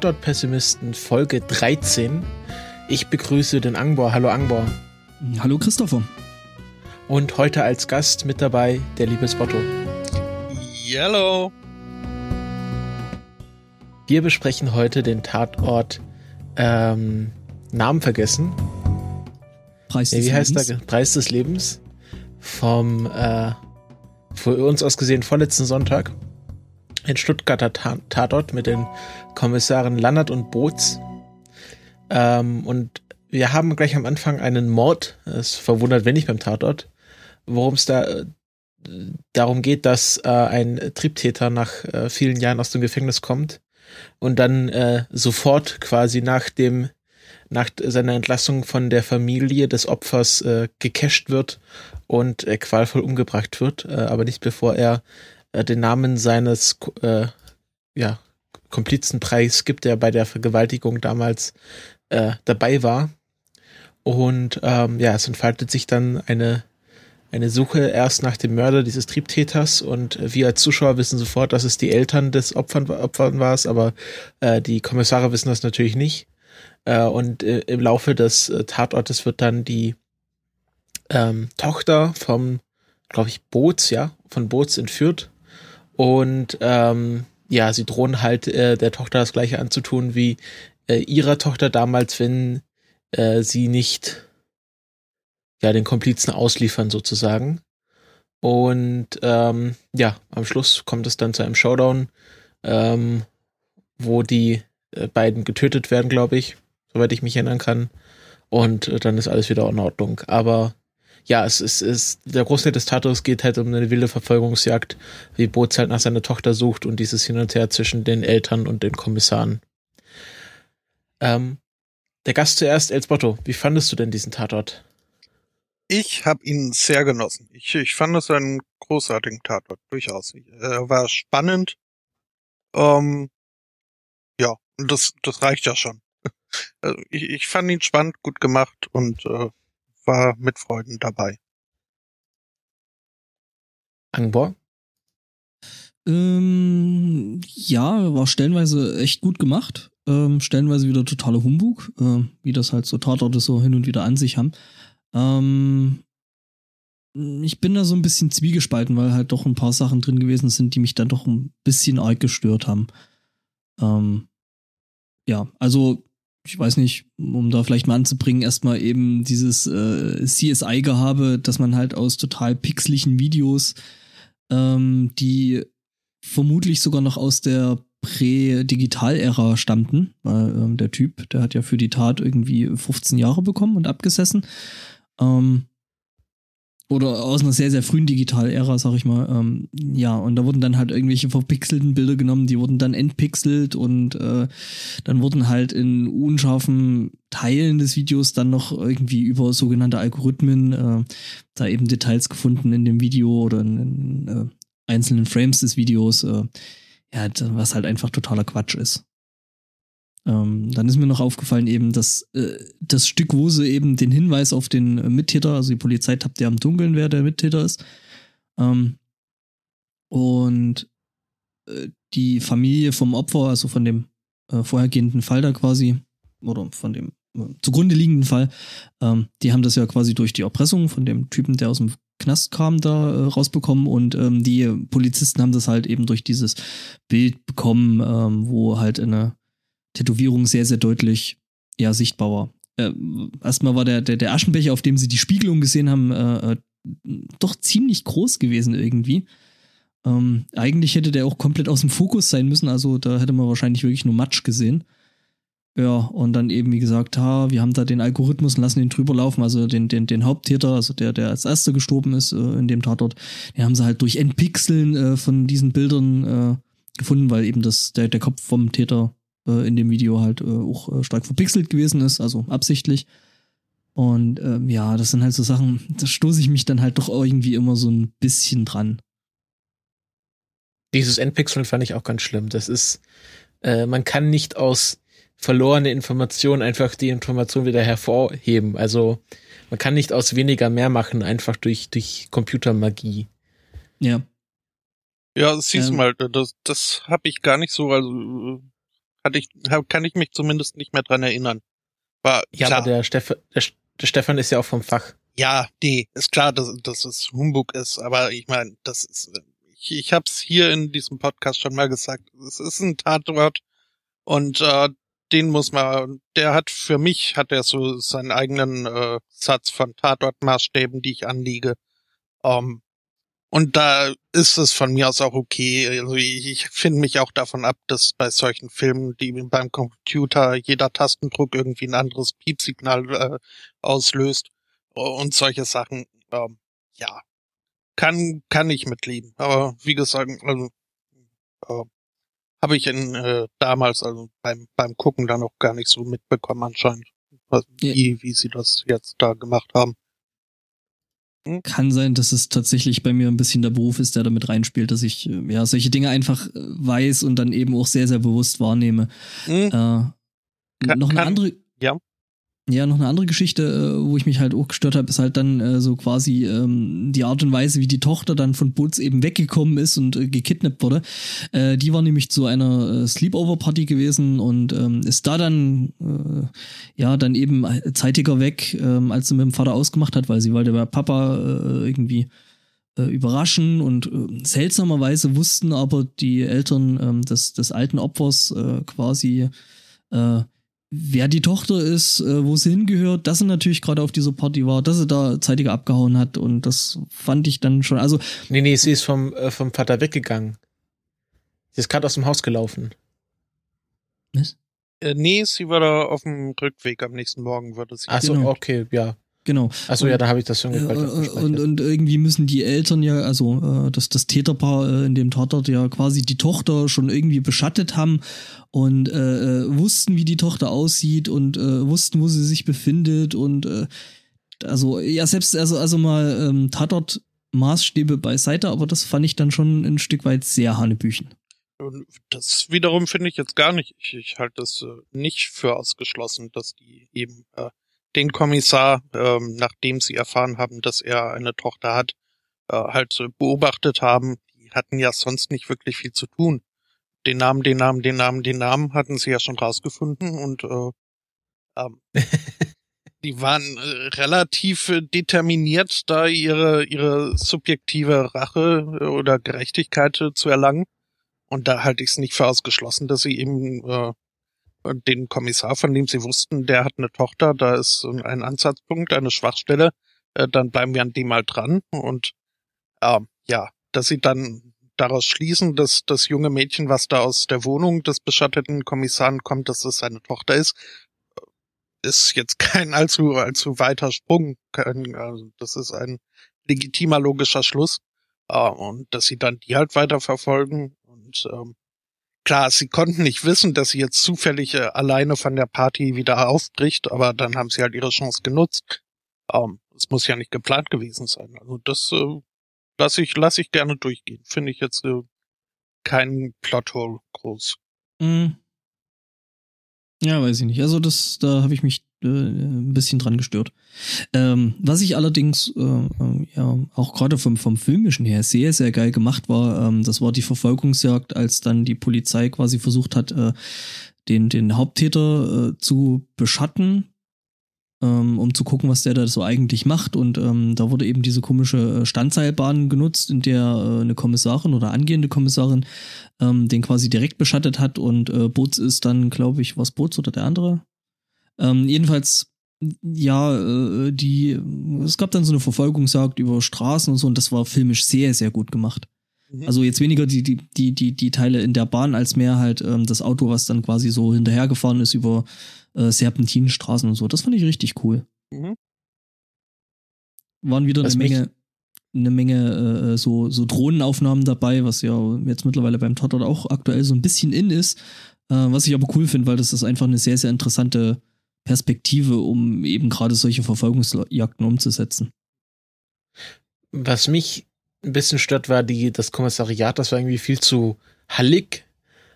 Tatort-Pessimisten Folge 13. Ich begrüße den Angbor. Hallo Angbor. Hallo Christopher. Und heute als Gast mit dabei der liebe Spotto. Hello. Wir besprechen heute den Tatort ähm, Namen vergessen. Preis des nee, wie heißt Lebens. der? Preis des Lebens. Vom äh, für uns aus gesehen vorletzten Sonntag. Ein Stuttgarter Ta Tatort mit den Kommissaren Lannert und Boots. Ähm, und wir haben gleich am Anfang einen Mord. Es verwundert wenig beim Tatort, worum es da äh, darum geht, dass äh, ein Triebtäter nach äh, vielen Jahren aus dem Gefängnis kommt und dann äh, sofort quasi nach dem nach seiner Entlassung von der Familie des Opfers äh, gecasht wird und äh, qualvoll umgebracht wird, äh, aber nicht bevor er äh, den Namen seines äh, ja, Komplizen preisgibt, der bei der Vergewaltigung damals äh, dabei war. Und ähm, ja, es entfaltet sich dann eine eine Suche erst nach dem Mörder dieses Triebtäters und wir als Zuschauer wissen sofort, dass es die Eltern des Opfern, Opfern war, aber äh, die Kommissare wissen das natürlich nicht. Äh, und äh, im Laufe des äh, Tatortes wird dann die ähm, Tochter vom, glaube ich, Boots, ja, von Boots entführt. Und ähm, ja, sie drohen halt äh, der Tochter das gleiche anzutun wie äh, ihrer Tochter damals, wenn äh, sie nicht ja den Komplizen ausliefern sozusagen. Und ähm, ja, am Schluss kommt es dann zu einem Showdown, ähm, wo die äh, beiden getötet werden, glaube ich, soweit ich mich erinnern kann. Und äh, dann ist alles wieder in Ordnung. Aber ja, es ist, ist der Großteil des Tatorts geht halt um eine wilde Verfolgungsjagd, wie Boots halt nach seiner Tochter sucht und dieses Hin und Her zwischen den Eltern und den Kommissaren. Ähm, der Gast zuerst, Elsbotto, wie fandest du denn diesen Tatort? Ich habe ihn sehr genossen. Ich, ich fand es einen großartigen Tatort, durchaus. Er war spannend. Ähm, ja, das, das reicht ja schon. Also ich, ich fand ihn spannend, gut gemacht und äh, war mit Freuden dabei. Angbor? Ähm, ja, war stellenweise echt gut gemacht. Ähm, stellenweise wieder totaler Humbug, äh, wie das halt so Tatorte so hin und wieder an sich haben. Ähm, ich bin da so ein bisschen zwiegespalten, weil halt doch ein paar Sachen drin gewesen sind, die mich dann doch ein bisschen arg gestört haben. Ähm, ja, also ich weiß nicht, um da vielleicht mal anzubringen, erstmal eben dieses äh, CSI-Gehabe, dass man halt aus total pixeligen Videos, ähm, die vermutlich sogar noch aus der Prä-Digital-Ära stammten, weil ähm, der Typ, der hat ja für die Tat irgendwie 15 Jahre bekommen und abgesessen. Ähm, oder aus einer sehr, sehr frühen Digital-Ära, sag ich mal. Ähm, ja, und da wurden dann halt irgendwelche verpixelten Bilder genommen, die wurden dann entpixelt und äh, dann wurden halt in unscharfen Teilen des Videos dann noch irgendwie über sogenannte Algorithmen äh, da eben Details gefunden in dem Video oder in, in äh, einzelnen Frames des Videos. Äh, ja, was halt einfach totaler Quatsch ist. Ähm, dann ist mir noch aufgefallen eben, dass äh, das Stück, wo sie eben den Hinweis auf den äh, Mittäter, also die Polizei tappt ja am Dunkeln, wer der Mittäter ist. Ähm, und äh, die Familie vom Opfer, also von dem äh, vorhergehenden Fall da quasi, oder von dem äh, zugrunde liegenden Fall, ähm, die haben das ja quasi durch die Erpressung von dem Typen, der aus dem Knast kam, da äh, rausbekommen und ähm, die Polizisten haben das halt eben durch dieses Bild bekommen, ähm, wo halt eine Tätowierung sehr, sehr deutlich ja, sichtbar war. Äh, erstmal war der, der, der Aschenbecher, auf dem sie die Spiegelung gesehen haben, äh, äh, doch ziemlich groß gewesen irgendwie. Ähm, eigentlich hätte der auch komplett aus dem Fokus sein müssen, also da hätte man wahrscheinlich wirklich nur Matsch gesehen. Ja, und dann eben, wie gesagt, ha, wir haben da den Algorithmus und lassen den drüber laufen, also den, den, den Haupttäter, also der, der als erster gestorben ist äh, in dem Tatort, den haben sie halt durch Entpixeln äh, von diesen Bildern äh, gefunden, weil eben das, der, der Kopf vom Täter äh, in dem Video halt äh, auch äh, stark verpixelt gewesen ist, also absichtlich. Und ähm, ja, das sind halt so Sachen, da stoße ich mich dann halt doch irgendwie immer so ein bisschen dran. Dieses Endpixeln fand ich auch ganz schlimm. Das ist, äh, man kann nicht aus verlorene Informationen einfach die Information wieder hervorheben. Also man kann nicht aus weniger mehr machen, einfach durch, durch Computermagie. Ja. Ja, das siehst du Ähm. mal, das, das habe ich gar nicht so, also Hatte ich, kann ich mich zumindest nicht mehr dran erinnern. War, ja, klar. aber der, Steff, der, der Stefan ist ja auch vom Fach. Ja, nee, ist klar, dass, dass es Humbug ist, aber ich meine, das ist, ich, ich habe es hier in diesem Podcast schon mal gesagt, es ist ein Tatort und äh, den muss man, der hat für mich, hat er so seinen eigenen äh, Satz von Tatortmaßstäben, die ich anliege. Ähm, und da ist es von mir aus auch okay. Also ich, ich finde mich auch davon ab, dass bei solchen Filmen, die beim Computer jeder Tastendruck irgendwie ein anderes Piepsignal äh, auslöst und solche Sachen, ähm, ja, kann kann ich mitleben. Aber wie gesagt, also äh, habe ich in äh, damals also beim beim Gucken dann auch gar nicht so mitbekommen anscheinend, wie wie sie das jetzt da gemacht haben. Kann sein, dass es tatsächlich bei mir ein bisschen der Beruf ist, der damit reinspielt, dass ich äh, ja solche Dinge einfach äh, weiß und dann eben auch sehr, sehr bewusst wahrnehme. Mhm. Äh, kann, noch eine kann, andere. Ja. Ja, noch eine andere Geschichte, äh, wo ich mich halt auch gestört habe, ist halt dann äh, so quasi ähm, die Art und Weise, wie die Tochter dann von Boots eben weggekommen ist und äh, gekidnappt wurde. Die war nämlich zu einer Sleepover-Party gewesen und ähm, ist da dann ja dann eben zeitiger weg, äh, als sie mit dem Vater ausgemacht hat, weil sie wollte bei Papa irgendwie überraschen und seltsamerweise wussten aber die Eltern des, des alten Opfers quasi äh, wer die Tochter ist, äh, wo sie hingehört, dass sie natürlich gerade auf dieser Party war, dass sie da zeitiger abgehauen hat und das fand ich dann schon, also. Nee, nee, sie ist vom, äh, vom Vater weggegangen. Sie ist gerade aus dem Haus gelaufen. Was? Äh, nee, sie war da auf dem Rückweg am nächsten Morgen, würde sie. Ach so, genau. okay, ja. Genau. Achso, ja, da habe ich das schon gehört. Äh, und, und irgendwie müssen die Eltern ja, also äh, das, das Täterpaar äh, in dem Tatort ja quasi die Tochter schon irgendwie beschattet haben und äh, äh, wussten, wie die Tochter aussieht und äh, wussten, wo sie sich befindet und äh, also ja selbst also also mal ähm, Tatort Maßstäbe beiseite, aber das fand ich dann schon ein Stück weit sehr hanebüchen. Das wiederum finde ich jetzt gar nicht. Ich, ich halte das äh, nicht für ausgeschlossen, dass die eben äh, den Kommissar, ähm, nachdem sie erfahren haben, dass er eine Tochter hat, äh, halt beobachtet haben. Die hatten ja sonst nicht wirklich viel zu tun. Den Namen, den Namen, den Namen, den Namen hatten sie ja schon rausgefunden und äh, ähm, die waren äh, relativ äh, determiniert, da ihre ihre subjektive Rache äh, oder Gerechtigkeit zu erlangen. Und da halte ich es nicht für ausgeschlossen, dass sie eben äh, den Kommissar, von dem sie wussten, der hat eine Tochter, da ist ein Ansatzpunkt, eine Schwachstelle, äh, dann bleiben wir an dem mal dran und äh, ja, dass sie dann daraus schließen, dass das junge Mädchen, was da aus der Wohnung des beschatteten Kommissaren kommt, dass es seine Tochter ist, ist jetzt kein allzu, allzu weiter Sprung. Also das ist ein legitimer logischer Schluss. Äh, und dass sie dann die halt weiter verfolgen und ähm, Klar, sie konnten nicht wissen, dass sie jetzt zufällig äh, alleine von der Party wieder aufbricht, aber dann haben sie halt ihre Chance genutzt. Ähm, es muss ja nicht geplant gewesen sein. Also das äh, lasse ich, lass ich gerne durchgehen. Finde ich jetzt äh, kein Plothole groß. Mhm. Ja, weiß ich nicht. Also das, da habe ich mich äh, ein bisschen dran gestört. Ähm, was ich allerdings äh, äh, ja auch gerade vom, vom filmischen her sehr, sehr geil gemacht war, ähm, das war die Verfolgungsjagd, als dann die Polizei quasi versucht hat, äh, den, den Haupttäter äh, zu beschatten, ähm, um zu gucken, was der da so eigentlich macht. Und ähm, da wurde eben diese komische äh, Standseilbahn genutzt, in der äh, eine Kommissarin oder angehende Kommissarin ähm, den quasi direkt beschattet hat und äh, Boots ist dann, glaube ich, was Boots oder der andere? Ähm, jedenfalls, ja, äh, die, es gab dann so eine Verfolgungsjagd über Straßen und so und das war filmisch sehr, sehr gut gemacht. Mhm. Also jetzt weniger die, die, die, die, die Teile in der Bahn als mehr halt ähm, das Auto, was dann quasi so hinterhergefahren ist über äh, Serpentinenstraßen und so. Das fand ich richtig cool. Mhm. Waren wieder eine Menge, eine Menge äh, so, so Drohnenaufnahmen dabei, was ja jetzt mittlerweile beim Tatort auch aktuell so ein bisschen in ist. Äh, was ich aber cool finde, weil das ist einfach eine sehr, sehr interessante Perspektive, um eben gerade solche Verfolgungsjagden umzusetzen. Was mich ein bisschen stört, war die, das Kommissariat, das war irgendwie viel zu hallig.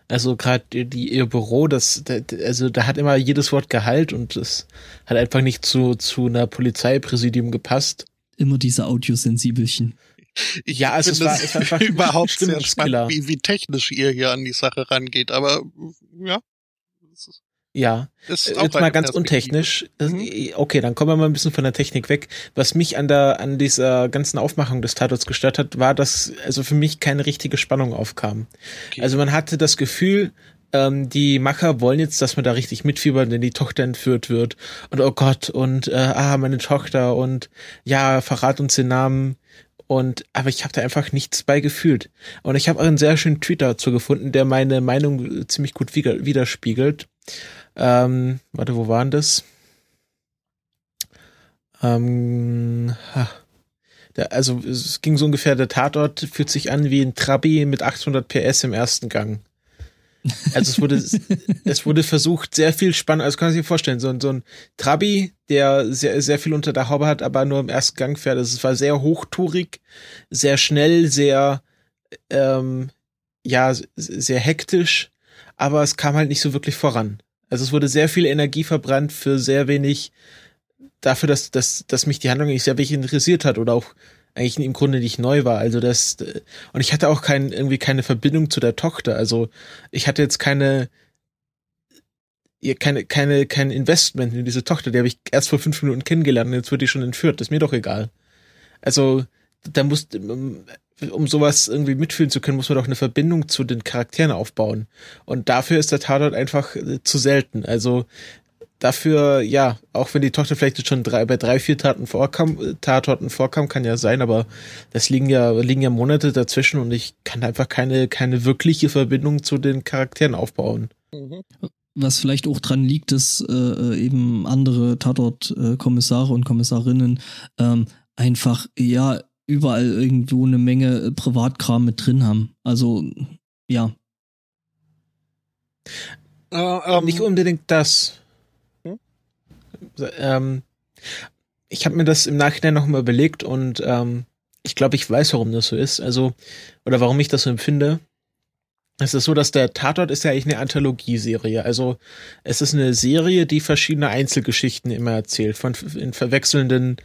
Also gerade die, ihr Büro, das, also da hat immer jedes Wort Gehalt und das hat einfach nicht zu, zu einer Polizeipräsidium gepasst. Immer diese Audiosensibelchen. Ich ja, also es war, es war einfach überhaupt sehr spannend, wie, wie technisch ihr hier an die Sache rangeht, aber ja, Ja, ist Äh, jetzt mal ganz untechnisch. Das- Mhm. Okay, dann kommen wir mal ein bisschen von der Technik weg. Was mich an der an dieser ganzen Aufmachung des Tatorts gestört hat, war, dass also für mich keine richtige Spannung aufkam. Okay. Also man hatte das Gefühl, ähm, die Macher wollen jetzt, dass man da richtig mitfiebert, wenn die Tochter entführt wird und oh Gott und äh, ah meine Tochter und ja verrat uns den Namen und aber ich habe da einfach nichts bei gefühlt und ich habe einen sehr schönen Tweet dazu gefunden, der meine Meinung äh, ziemlich gut wider- widerspiegelt. Ähm, warte, wo waren das? Ähm, ha. Der, also es ging so ungefähr, der Tatort fühlt sich an wie ein Trabi mit 800 PS im ersten Gang. Also es wurde, es wurde versucht, sehr viel Spannung, also kann man sich vorstellen, so, ein- so ein Trabi, der sehr, sehr viel unter der Haube hat, aber nur im ersten Gang fährt. Also es war sehr hochtourig, sehr schnell, sehr, ähm, ja, sehr hektisch, aber es kam halt nicht so wirklich voran. Also es wurde sehr viel Energie verbrannt für sehr wenig, dafür, dass, dass, dass mich die Handlung nicht sehr wenig interessiert hat oder auch eigentlich im Grunde nicht neu war. Also das, und ich hatte auch kein, irgendwie keine Verbindung zu der Tochter. Also ich hatte jetzt keine, keine, keine, kein Investment in diese Tochter. Die habe ich erst vor fünf Minuten kennengelernt und jetzt wird die schon entführt. Das ist mir doch egal. Also da muss, um sowas irgendwie mitfühlen zu können, muss man doch eine Verbindung zu den Charakteren aufbauen. Und dafür ist der Tatort einfach äh, zu selten. Also dafür, ja, auch wenn die Tochter vielleicht schon drei, bei drei, vier Taten vorkam, äh, Tatorten vorkam, kann ja sein, aber das liegen ja, liegen ja Monate dazwischen und ich kann einfach keine, keine wirkliche Verbindung zu den Charakteren aufbauen. Was vielleicht auch dran liegt, dass äh, eben andere Tatort-Kommissare und Kommissarinnen ähm, einfach ja überall irgendwo eine Menge äh, Privatkram mit drin haben. Also ja, Äh, ähm, Nicht unbedingt das. Hm? Ähm, ich habe mir das im Nachhinein nochmal überlegt und ähm, ich glaube, ich weiß, warum das so ist. Also, oder warum ich das so empfinde. Es ist so, dass der Tatort ist ja eigentlich eine Anthologieserie. Also es ist eine Serie, die verschiedene Einzelgeschichten immer erzählt, von in verwechselnden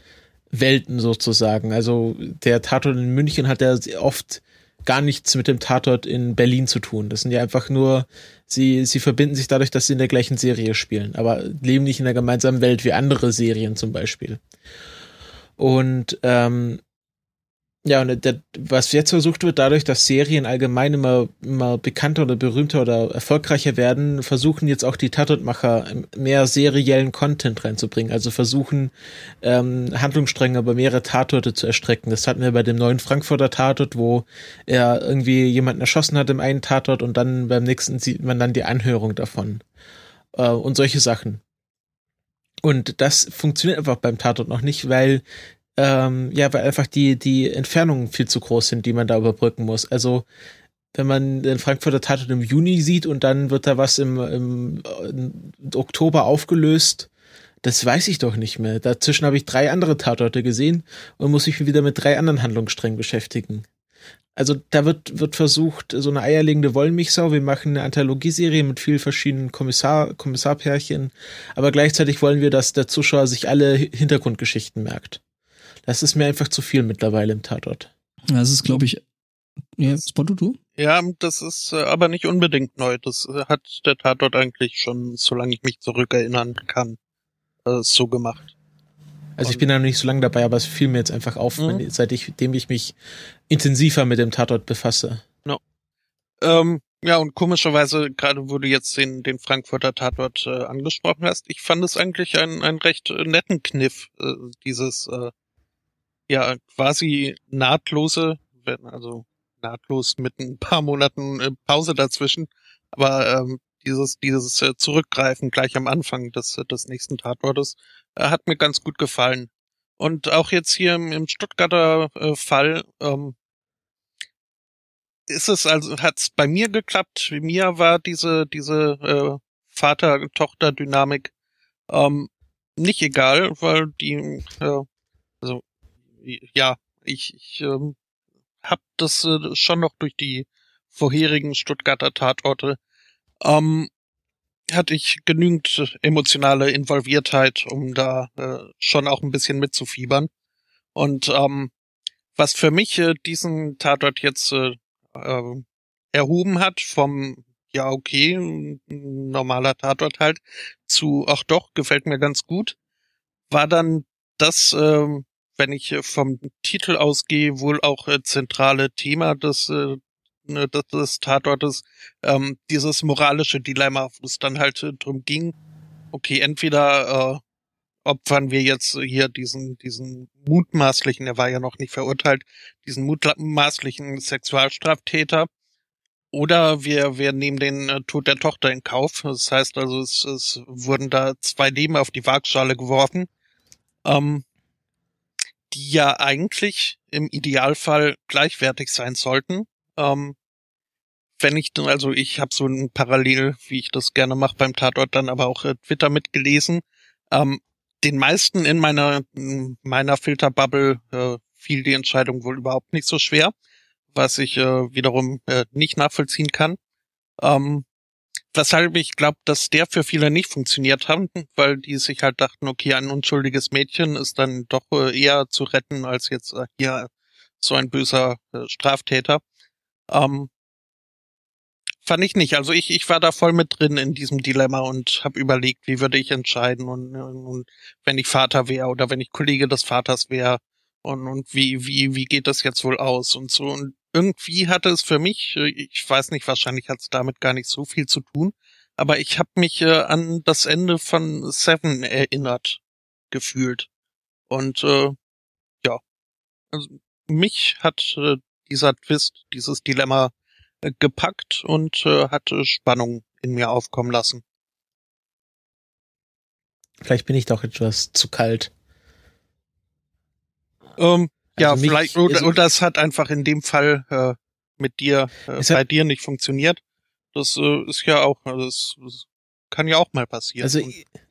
Welten sozusagen. Also der Tatort in München hat ja oft gar nichts mit dem Tatort in Berlin zu tun. Das sind ja einfach nur, sie, sie verbinden sich dadurch, dass sie in der gleichen Serie spielen, aber leben nicht in der gemeinsamen Welt wie andere Serien zum Beispiel. Und ähm, ja, und der, was jetzt versucht wird, dadurch, dass Serien allgemein immer, immer bekannter oder berühmter oder erfolgreicher werden, versuchen jetzt auch die Tatortmacher mehr seriellen Content reinzubringen. Also versuchen, ähm, Handlungsstränge über mehrere Tatorte zu erstrecken. Das hatten wir bei dem neuen Frankfurter Tatort, wo er irgendwie jemanden erschossen hat im einen Tatort und dann beim nächsten sieht man dann die Anhörung davon. Äh, und solche Sachen. Und das funktioniert einfach beim Tatort noch nicht, weil ähm, ja, weil einfach die, die Entfernungen viel zu groß sind, die man da überbrücken muss. Also, wenn man den Frankfurter Tatort im Juni sieht und dann wird da was im, im, im Oktober aufgelöst, das weiß ich doch nicht mehr. Dazwischen habe ich drei andere Tatorte gesehen und muss mich wieder mit drei anderen Handlungssträngen beschäftigen. Also da wird, wird versucht, so eine eierlegende Wollmilchsau, wir machen eine Anthologieserie mit vielen verschiedenen Kommissar, Kommissarpärchen, aber gleichzeitig wollen wir, dass der Zuschauer sich alle Hintergrundgeschichten merkt. Das ist mir einfach zu viel mittlerweile im Tatort. das ist, glaube ich, ja, Spotto, du? Ja, das ist äh, aber nicht unbedingt neu. Das äh, hat der Tatort eigentlich schon, solange ich mich zurückerinnern kann, äh, so gemacht. Also ich bin da noch nicht so lange dabei, aber es fiel mir jetzt einfach auf, Mhm. wenn- seitdem ich mich intensiver mit dem Tatort befasse. Ähm, ja, und komischerweise, gerade wo du jetzt den, den Frankfurter Tatort äh, angesprochen hast, ich fand es eigentlich einen, einen recht netten Kniff, äh, dieses äh, ja quasi nahtlose, also nahtlos mit ein paar Monaten äh, Pause dazwischen, aber ähm, dieses dieses äh, Zurückgreifen gleich am Anfang des des nächsten Tatortes äh, hat mir ganz gut gefallen. Und auch jetzt hier im, im Stuttgarter äh, Fall ähm, ist es also hat's bei mir geklappt. Mir war diese diese äh, Vater-Tochter-Dynamik ähm, nicht egal, weil die äh, also ja ich ich ähm, hab das äh, schon noch durch die vorherigen Stuttgarter Tatorte ähm, hatte ich genügend emotionale Involviertheit, um da äh, schon auch ein bisschen mitzufiebern. Und ähm, was für mich äh, diesen Tatort jetzt äh, äh, erhoben hat vom ja, okay, normaler Tatort halt, zu, ach doch, gefällt mir ganz gut, war dann das, ähm, wenn ich vom Titel ausgehe, wohl auch äh, zentrale Thema des, äh, ne, des, des Tatortes, ähm, dieses moralische Dilemma, wo es dann halt äh, drum ging, okay, entweder äh, opfern wir jetzt hier diesen, diesen mutmaßlichen, er war ja noch nicht verurteilt, diesen mutmaßlichen Sexualstraftäter, oder wir, wir nehmen den äh, Tod der Tochter in Kauf. Das heißt also, es, es wurden da zwei Leben auf die Waagschale geworfen, ähm, die ja eigentlich im Idealfall gleichwertig sein sollten. Ähm, wenn ich dann, also ich habe so ein Parallel, wie ich das gerne mache beim Tatort, dann aber auch äh, Twitter mitgelesen. Ähm, den meisten in meiner meiner Filterbubble äh, fiel die Entscheidung wohl überhaupt nicht so schwer, was ich äh, wiederum äh, nicht nachvollziehen kann. Ähm, weshalb ich glaube, dass der für viele nicht funktioniert hat, weil die sich halt dachten, okay, ein unschuldiges Mädchen ist dann doch äh, eher zu retten als jetzt äh, hier so ein böser äh, Straftäter. Ähm, fand ich nicht. Also ich, ich war da voll mit drin in diesem Dilemma und habe überlegt, wie würde ich entscheiden und, und wenn ich Vater wäre oder wenn ich Kollege des Vaters wäre und, und wie, wie, wie geht das jetzt wohl aus und so. Und irgendwie hatte es für mich, ich weiß nicht, wahrscheinlich hat es damit gar nicht so viel zu tun, aber ich habe mich äh, an das Ende von Seven erinnert gefühlt. Und äh, ja, also mich hat äh, dieser Twist, dieses Dilemma äh, gepackt und äh, hatte Spannung in mir aufkommen lassen. Vielleicht bin ich doch etwas zu kalt. Ähm, ja, also vielleicht, oder, oder es hat einfach in dem Fall äh, mit dir, äh, bei dir nicht funktioniert. Das äh, ist ja auch, also das, das kann ja auch mal passieren. Also,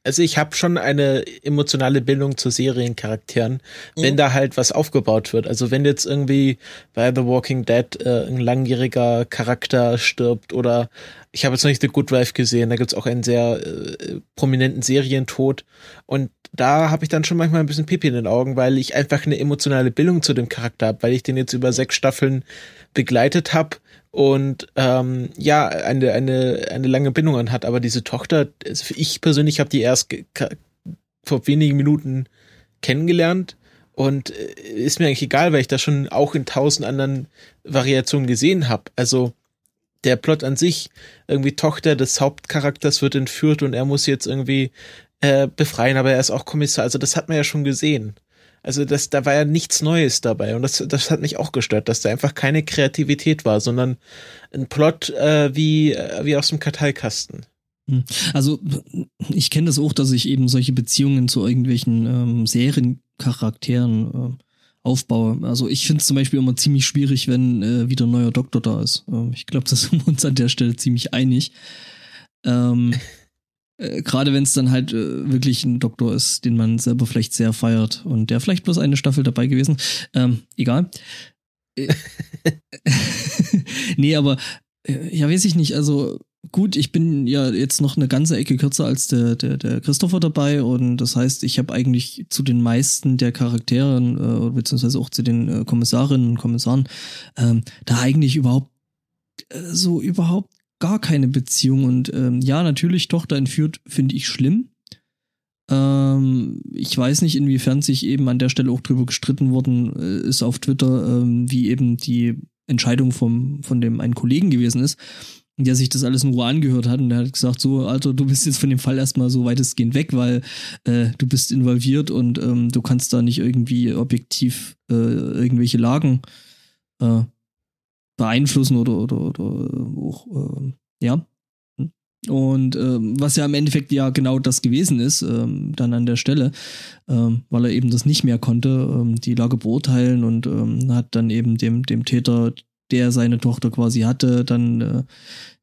also ich habe schon eine emotionale Bindung zu Seriencharakteren, mhm. wenn da halt was aufgebaut wird. Also wenn jetzt irgendwie bei The Walking Dead äh, ein langjähriger Charakter stirbt oder ich habe jetzt noch nicht The Good Wife gesehen, da gibt's auch einen sehr äh, prominenten Serientod und da habe ich dann schon manchmal ein bisschen Pipi in den Augen, weil ich einfach eine emotionale Bindung zu dem Charakter habe, weil ich den jetzt über sechs Staffeln begleitet habe und ähm, ja, eine, eine, eine lange Bindung an hat. Aber diese Tochter, also ich persönlich habe die erst vor wenigen Minuten kennengelernt und äh, ist mir eigentlich egal, weil ich das schon auch in tausend anderen Variationen gesehen habe. Also der Plot an sich, irgendwie Tochter des Hauptcharakters wird entführt und er muss jetzt irgendwie äh, befreien, aber er ist auch Kommissar. Also das hat man ja schon gesehen. Also das, da war ja nichts Neues dabei und das, das hat mich auch gestört, dass da einfach keine Kreativität war, sondern ein Plot äh, wie, äh, wie aus dem Karteikasten. Hm. Also ich kenne das auch, dass ich eben solche Beziehungen zu irgendwelchen ähm, Seriencharakteren äh, aufbaue. Also ich finde es zum Beispiel immer ziemlich schwierig, wenn äh, wieder ein neuer Doktor da ist. Ähm, ich glaube, da sind wir uns an der Stelle ziemlich einig. Ähm, äh, Gerade wenn es dann halt äh, wirklich ein Doktor ist, den man selber vielleicht sehr feiert und der vielleicht bloß eine Staffel dabei gewesen. Ähm, egal. Äh, nee, aber äh, ja, weiß ich nicht. Also gut, ich bin ja jetzt noch eine ganze Ecke kürzer als der, der, der Christopher dabei und das heißt, ich habe eigentlich zu den meisten der Charakteren, äh, beziehungsweise auch zu den äh, Kommissarinnen und Kommissaren, ähm, da eigentlich überhaupt äh, so überhaupt gar keine Beziehung. Und ähm, ja, natürlich, Tochter entführt, finde ich schlimm. Ähm, ich weiß nicht, inwiefern sich eben an der Stelle auch drüber gestritten worden äh, ist auf Twitter, ähm, wie eben die Entscheidung vom, von dem einen Kollegen gewesen ist, der sich das alles in Ruhe angehört hat und der hat gesagt, so, Alter, du bist jetzt von dem Fall erstmal so weitestgehend weg, weil äh, du bist involviert und ähm, du kannst da nicht irgendwie objektiv äh, irgendwelche Lagen äh, beeinflussen oder, oder, oder auch, äh, ja. Und ähm, was ja im Endeffekt ja genau das gewesen ist, ähm, dann an der Stelle, ähm, weil er eben das nicht mehr konnte, ähm, die Lage beurteilen und ähm, hat dann eben dem, dem Täter, der seine Tochter quasi hatte, dann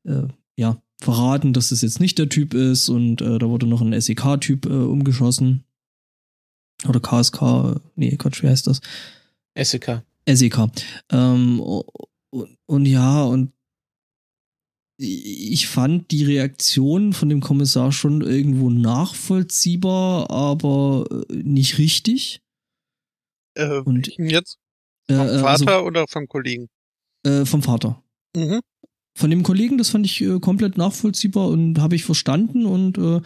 äh, äh, ja verraten, dass das jetzt nicht der Typ ist und äh, da wurde noch ein SEK-Typ äh, umgeschossen. Oder KSK, nee, Gott, wie heißt das? SEK. SEK. Ähm, und, und ja, und ich fand die Reaktion von dem Kommissar schon irgendwo nachvollziehbar, aber äh, nicht richtig. Äh, und jetzt? Vom äh, Vater also, oder vom Kollegen? Äh, vom Vater. Mhm. von dem Kollegen, das fand ich äh, komplett nachvollziehbar und habe ich verstanden und äh,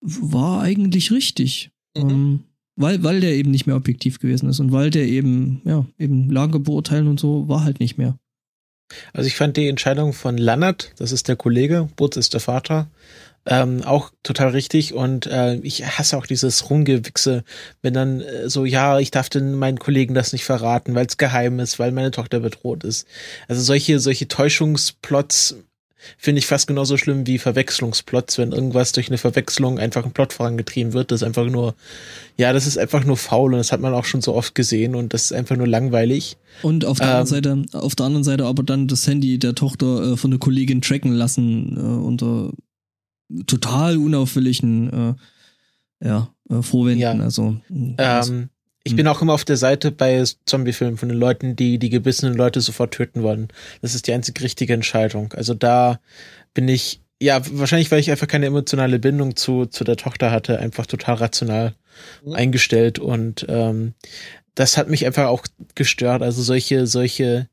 war eigentlich richtig. Mhm. Ähm, weil, weil der eben nicht mehr objektiv gewesen ist und weil der eben, ja, eben Lage beurteilen und so war halt nicht mehr. Also ich fand die Entscheidung von Lannert, das ist der Kollege, Butz ist der Vater, ähm, auch total richtig und äh, ich hasse auch dieses Rumgewichse, wenn dann äh, so, ja, ich darf den meinen Kollegen das nicht verraten, weil es geheim ist, weil meine Tochter bedroht ist. Also solche, solche Täuschungsplots finde ich fast genauso schlimm wie Verwechslungsplots, wenn irgendwas durch eine Verwechslung einfach ein Plot vorangetrieben wird. Das ist einfach nur, ja, das ist einfach nur faul und das hat man auch schon so oft gesehen und das ist einfach nur langweilig. Und auf der ähm, anderen Seite, auf der anderen Seite aber dann das Handy der Tochter äh, von der Kollegin tracken lassen äh, unter total unauffälligen äh, ja, äh, Vorwänden. Ja. Also, ähm, ich bin auch immer auf der Seite bei Zombiefilmen von den Leuten, die die gebissenen Leute sofort töten wollen. Das ist die einzig richtige Entscheidung. Also da bin ich, ja, wahrscheinlich, weil ich einfach keine emotionale Bindung zu, zu der Tochter hatte, einfach total rational mhm. eingestellt und ähm, das hat mich einfach auch gestört. Also solche, solche,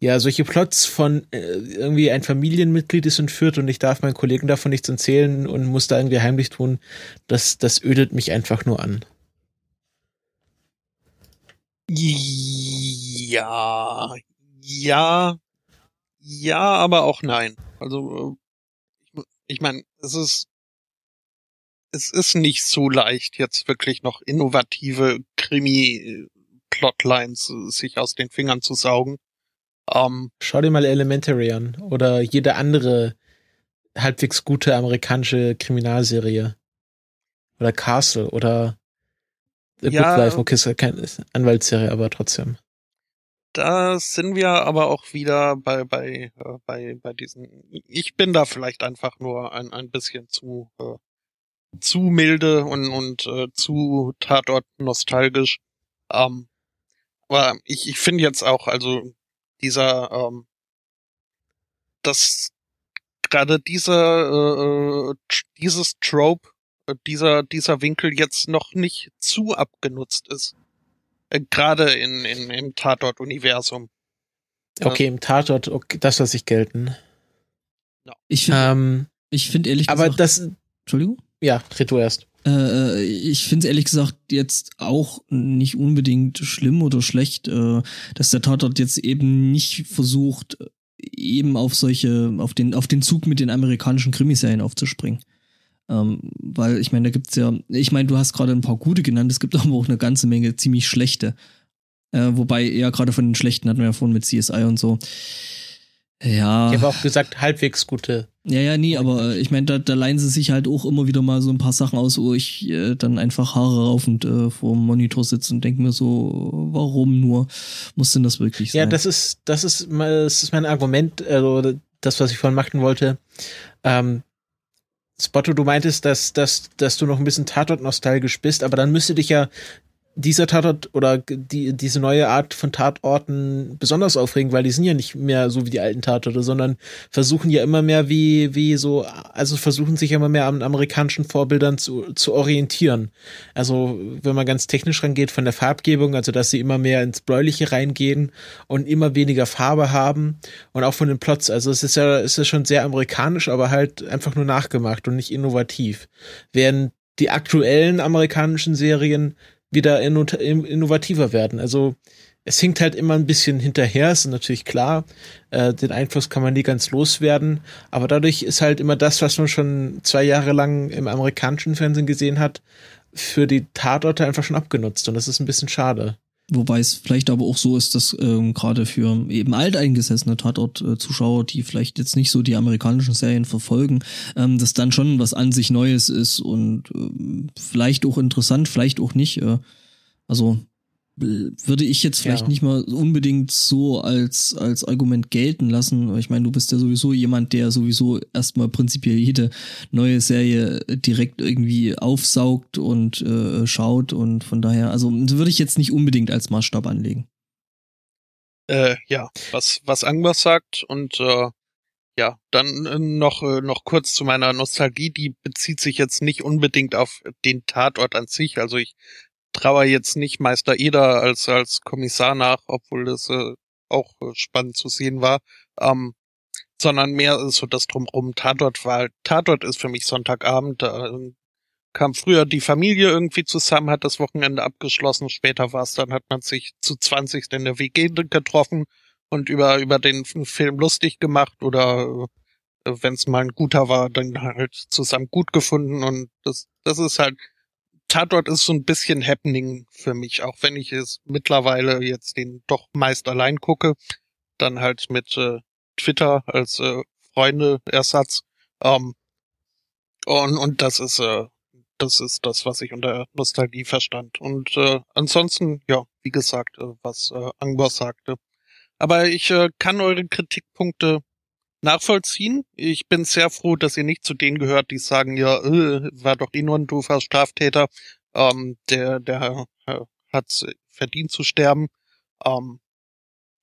ja, solche Plots von äh, irgendwie ein Familienmitglied ist entführt und ich darf meinen Kollegen davon nichts erzählen und muss da irgendwie heimlich tun, das, das ödet mich einfach nur an. Ja, ja, ja, aber auch nein. Also äh, ich meine, es ist es ist nicht so leicht, jetzt wirklich noch innovative Krimi-Plotlines äh, sich aus den Fingern zu saugen. Ähm, Schau dir mal Elementary an oder jede andere halbwegs gute amerikanische Kriminalserie. Oder Castle oder The ja, Good Life, okay, ist keine Anwaltsserie, aber trotzdem. Da sind wir aber auch wieder bei, bei, äh, bei, bei diesen, ich bin da vielleicht einfach nur ein, ein bisschen zu, äh, zu milde und, und äh, zu Tatort nostalgisch. Ähm, aber ich, ich finde jetzt auch, also dieser, ähm, dass gerade dieser, äh, äh dieses Trope dieser, dieser Winkel jetzt noch nicht zu abgenutzt ist. Äh, Gerade in, in, im Tatort-Universum. Okay, im Tatort, okay, das lasse ich gelten. No. Ich finde ähm, ich find ehrlich aber gesagt. Aber das. Entschuldigung? Ja, red du erst. Äh, äh ich finde es ehrlich gesagt jetzt auch nicht unbedingt schlimm oder schlecht, äh, dass der Tatort jetzt eben nicht versucht, eben auf solche, auf den, auf den Zug mit den amerikanischen Krimiserien aufzuspringen. Ähm, weil ich meine, da gibt's ja, ich meine, du hast gerade ein paar gute genannt, es gibt aber auch eine ganze Menge ziemlich schlechte. Äh, wobei eher gerade von den schlechten hatten wir ja vorhin mit CSI und so. Ja. Ich habe auch gesagt, halbwegs gute. Ja, ja, nie, aber äh, ich meine, da, da leihen sie sich halt auch immer wieder mal so ein paar Sachen aus, wo ich äh, dann einfach Haare raufend äh, vor dem Monitor sitze und denke mir so, warum nur muss denn das wirklich sein? Ja, das ist, das ist, das ist mein Argument, also das, was ich vorhin machen wollte. Ähm, Spotto, du meintest, dass, dass, dass du noch ein bisschen Tatort-nostalgisch bist, aber dann müsste dich ja dieser Tatort oder die, diese neue Art von Tatorten besonders aufregen, weil die sind ja nicht mehr so wie die alten Tatorte, sondern versuchen ja immer mehr wie, wie so, also versuchen sich immer mehr an amerikanischen Vorbildern zu, zu orientieren. Also, wenn man ganz technisch rangeht, von der Farbgebung, also dass sie immer mehr ins Bläuliche reingehen und immer weniger Farbe haben und auch von den Plots. Also, es ist ja, es ist schon sehr amerikanisch, aber halt einfach nur nachgemacht und nicht innovativ. Während die aktuellen amerikanischen Serien wieder innovativer werden. Also es hinkt halt immer ein bisschen hinterher, ist natürlich klar. Äh, den Einfluss kann man nie ganz loswerden, aber dadurch ist halt immer das, was man schon zwei Jahre lang im amerikanischen Fernsehen gesehen hat, für die Tatorte einfach schon abgenutzt und das ist ein bisschen schade. Wobei es vielleicht aber auch so ist, dass ähm, gerade für eben alteingesessene Tatort-Zuschauer, die vielleicht jetzt nicht so die amerikanischen Serien verfolgen, ähm, das dann schon was an sich Neues ist und ähm, vielleicht auch interessant, vielleicht auch nicht. Äh, also würde ich jetzt vielleicht ja. nicht mal unbedingt so als, als Argument gelten lassen. Ich meine, du bist ja sowieso jemand, der sowieso erstmal prinzipiell jede neue Serie direkt irgendwie aufsaugt und äh, schaut und von daher, also würde ich jetzt nicht unbedingt als Maßstab anlegen. Äh, ja, was, was Angmar sagt und äh, ja, dann äh, noch, äh, noch kurz zu meiner Nostalgie, die bezieht sich jetzt nicht unbedingt auf den Tatort an sich. Also ich trauer jetzt nicht Meister Eder als, als Kommissar nach, obwohl das äh, auch äh, spannend zu sehen war. Ähm, sondern mehr so das drumrum. Tatort war, Tatort ist für mich Sonntagabend, da ähm, kam früher die Familie irgendwie zusammen, hat das Wochenende abgeschlossen, später war es dann, hat man sich zu 20 in der WG getroffen und über, über den Film lustig gemacht oder äh, wenn es mal ein guter war, dann halt zusammen gut gefunden und das, das ist halt, Tatort ist so ein bisschen Happening für mich, auch wenn ich es mittlerweile jetzt den doch meist allein gucke, dann halt mit äh, Twitter als äh, Freunde-Ersatz. Ähm, und, und das ist, äh, das ist das, was ich unter Nostalgie verstand. Und äh, ansonsten, ja, wie gesagt, äh, was äh, Angor sagte. Aber ich äh, kann eure Kritikpunkte nachvollziehen. Ich bin sehr froh, dass ihr nicht zu denen gehört, die sagen, ja, äh, war doch eh nur ein doofer Straftäter, ähm, der, der äh, hat verdient zu sterben. Ähm,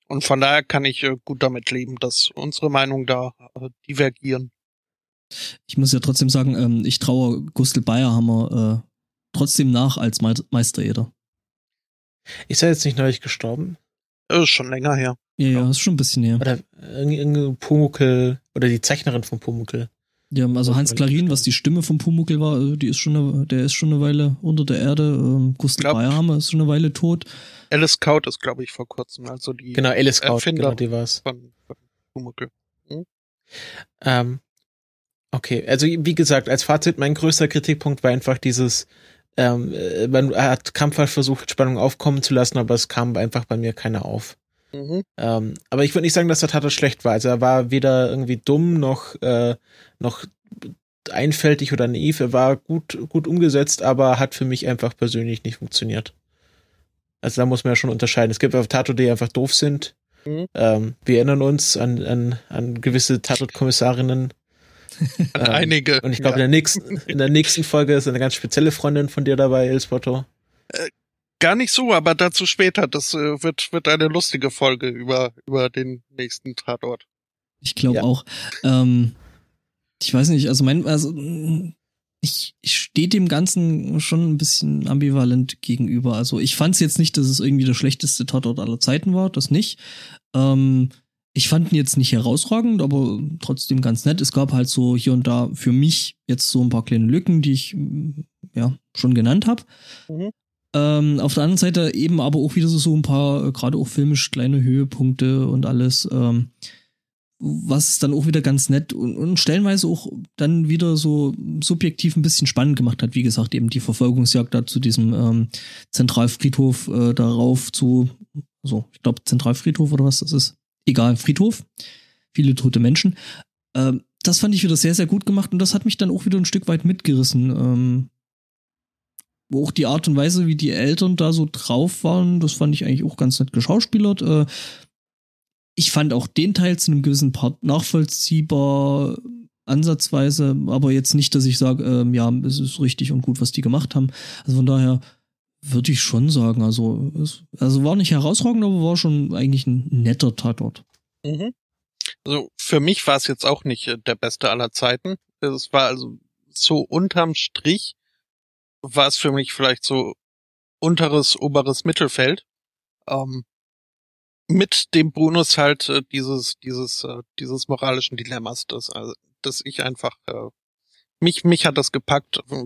und von daher kann ich äh, gut damit leben, dass unsere Meinungen da äh, divergieren. Ich muss ja trotzdem sagen, ähm, ich traue Gustl Bayerhammer äh, trotzdem nach als Me Meistereder. Ist er jetzt nicht neulich gestorben? Ist schon länger her. Ja, ja, ist schon ein bisschen her. Oder irgendwie Pumukel oder die Zeichnerin von Pumukel. Ja, also Hans Klarin, was die Stimme von Pumukel war, äh, die ist schon eine, der ist schon eine Weile unter der Erde. Ähm, Gustl Bayerhammer ist schon eine Weile tot. Alice Scout ist, glaube ich, vor kurzem, also die Genau, Alice Scout, Erfinder genau, die war's. von, von Pumuckl. Ähm, okay, also wie gesagt, als Fazit, mein größter Kritikpunkt war einfach dieses, ähm, äh, man hat krampfhaft versucht, Spannung aufkommen zu lassen, aber es kam einfach bei mir keiner auf. Mhm. Ähm, aber ich würde nicht sagen, dass der Tatort schlecht war. Also er war weder irgendwie dumm noch, äh, noch einfältig oder naiv. Er war gut, gut umgesetzt, aber hat für mich einfach persönlich nicht funktioniert. Also da muss man ja schon unterscheiden. Es gibt einfach Tatorte, die einfach doof sind. Mhm. Ähm, wir erinnern uns an, an, an gewisse Tatort-Kommissarinnen. An Ähm, einige. Und ich glaube, ja. in, der nächsten, in der nächsten Folge ist eine ganz spezielle Freundin von dir dabei, Elspoto. Gar nicht so, aber dazu später. Das äh, wird, wird eine lustige Folge über, über den nächsten Tatort. Ich glaube Ja. auch. Ähm, ich weiß nicht, also mein, also ich, ich stehe dem Ganzen schon ein bisschen ambivalent gegenüber. Also ich fand es jetzt nicht, dass es irgendwie der schlechteste Tatort aller Zeiten war, das nicht. Ähm, ich fand ihn jetzt nicht herausragend, aber trotzdem ganz nett. Es gab halt so hier und da für mich jetzt so ein paar kleine Lücken, die ich mm, ja schon genannt habe. Mhm. Ähm, auf der anderen Seite eben aber auch wieder so, so ein paar, äh, gerade auch filmisch kleine Höhepunkte und alles, ähm, was dann auch wieder ganz nett und, und stellenweise auch dann wieder so subjektiv ein bisschen spannend gemacht hat. Wie gesagt, eben die Verfolgungsjagd da zu diesem ähm, Zentralfriedhof äh, darauf zu, so, ich glaube Zentralfriedhof oder was das ist. Egal, Friedhof. Viele tote Menschen. Ähm, das fand ich wieder sehr, sehr gut gemacht und das hat mich dann auch wieder ein Stück weit mitgerissen. Ähm, auch die Art und Weise, wie die Eltern da so drauf waren, das fand ich eigentlich auch ganz nett geschauspielert. Äh, ich fand auch den Teil zu einem gewissen Part nachvollziehbar, ansatzweise, aber jetzt nicht, dass ich sage, ähm, ja, es ist richtig und gut, was die gemacht haben. Also von daher würde ich schon sagen, also es also war nicht herausragend, aber war schon eigentlich ein netter Tatort. Mhm. Also für mich war es jetzt auch nicht äh, der beste aller Zeiten. Es war also so unterm Strich war es für mich vielleicht so unteres, oberes Mittelfeld. Ähm, mit dem Bonus halt äh, dieses, dieses, äh, dieses moralischen Dilemmas, das, also, dass ich einfach, äh, mich, mich hat das gepackt, äh,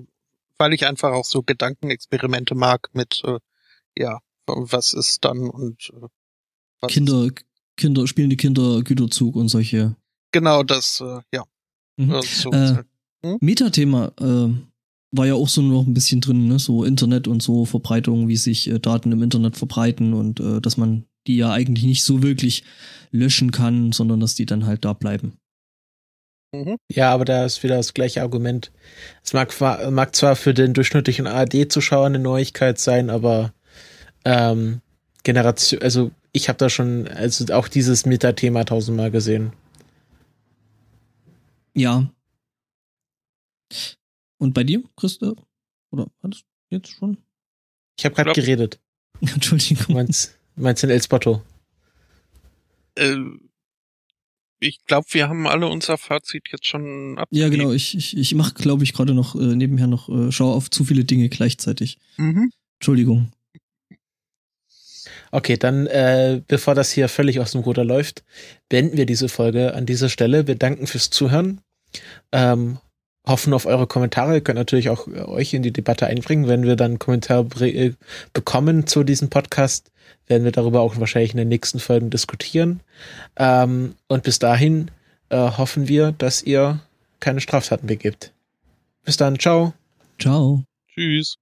weil ich einfach auch so Gedankenexperimente mag mit, äh, ja, was ist dann und äh, was ist Kinder, Kinder, spielende Kinder, Güterzug und solche. Genau, das, äh, ja. Mhm. äh, so Äh, halt. Metathema äh, war ja auch so noch ein bisschen drin, ne? so Internet und so Verbreitung, wie sich äh, Daten im Internet verbreiten und äh, dass man die ja eigentlich nicht so wirklich löschen kann, sondern dass die dann halt da bleiben. Mhm. Ja, aber da ist wieder das gleiche Argument. Es mag, zwar- mag zwar für den durchschnittlichen ARD-Zuschauer eine Neuigkeit sein, aber ähm, Generation, also ich habe da schon, also auch dieses Meta-Thema tausendmal gesehen. Ja. Und bei dir, Christa? Oder hattest du jetzt schon? Ich habe gerade geredet. Du Entschuldigung. meinst, meinst den El Spotto? Äh, ich glaube, wir haben alle unser Fazit jetzt schon Ja, abgegeben. genau. Ich, ich, ich mache, glaube ich, gerade noch äh, nebenher noch äh, Schau auf zu viele Dinge gleichzeitig. Mhm. Entschuldigung. Okay, dann, äh, bevor das hier völlig aus dem Ruder läuft, beenden wir diese Folge an dieser Stelle. Wir danken fürs Zuhören. Ähm, hoffen auf eure Kommentare. Ihr könnt natürlich auch äh, euch in die Debatte einbringen. Wenn wir dann Kommentare äh, bekommen zu diesem Podcast, werden wir darüber auch wahrscheinlich in den nächsten Folgen diskutieren. Ähm, und bis dahin äh, hoffen wir, dass ihr keine Straftaten begibt. Bis dann, ciao. Ciao. Tschüss.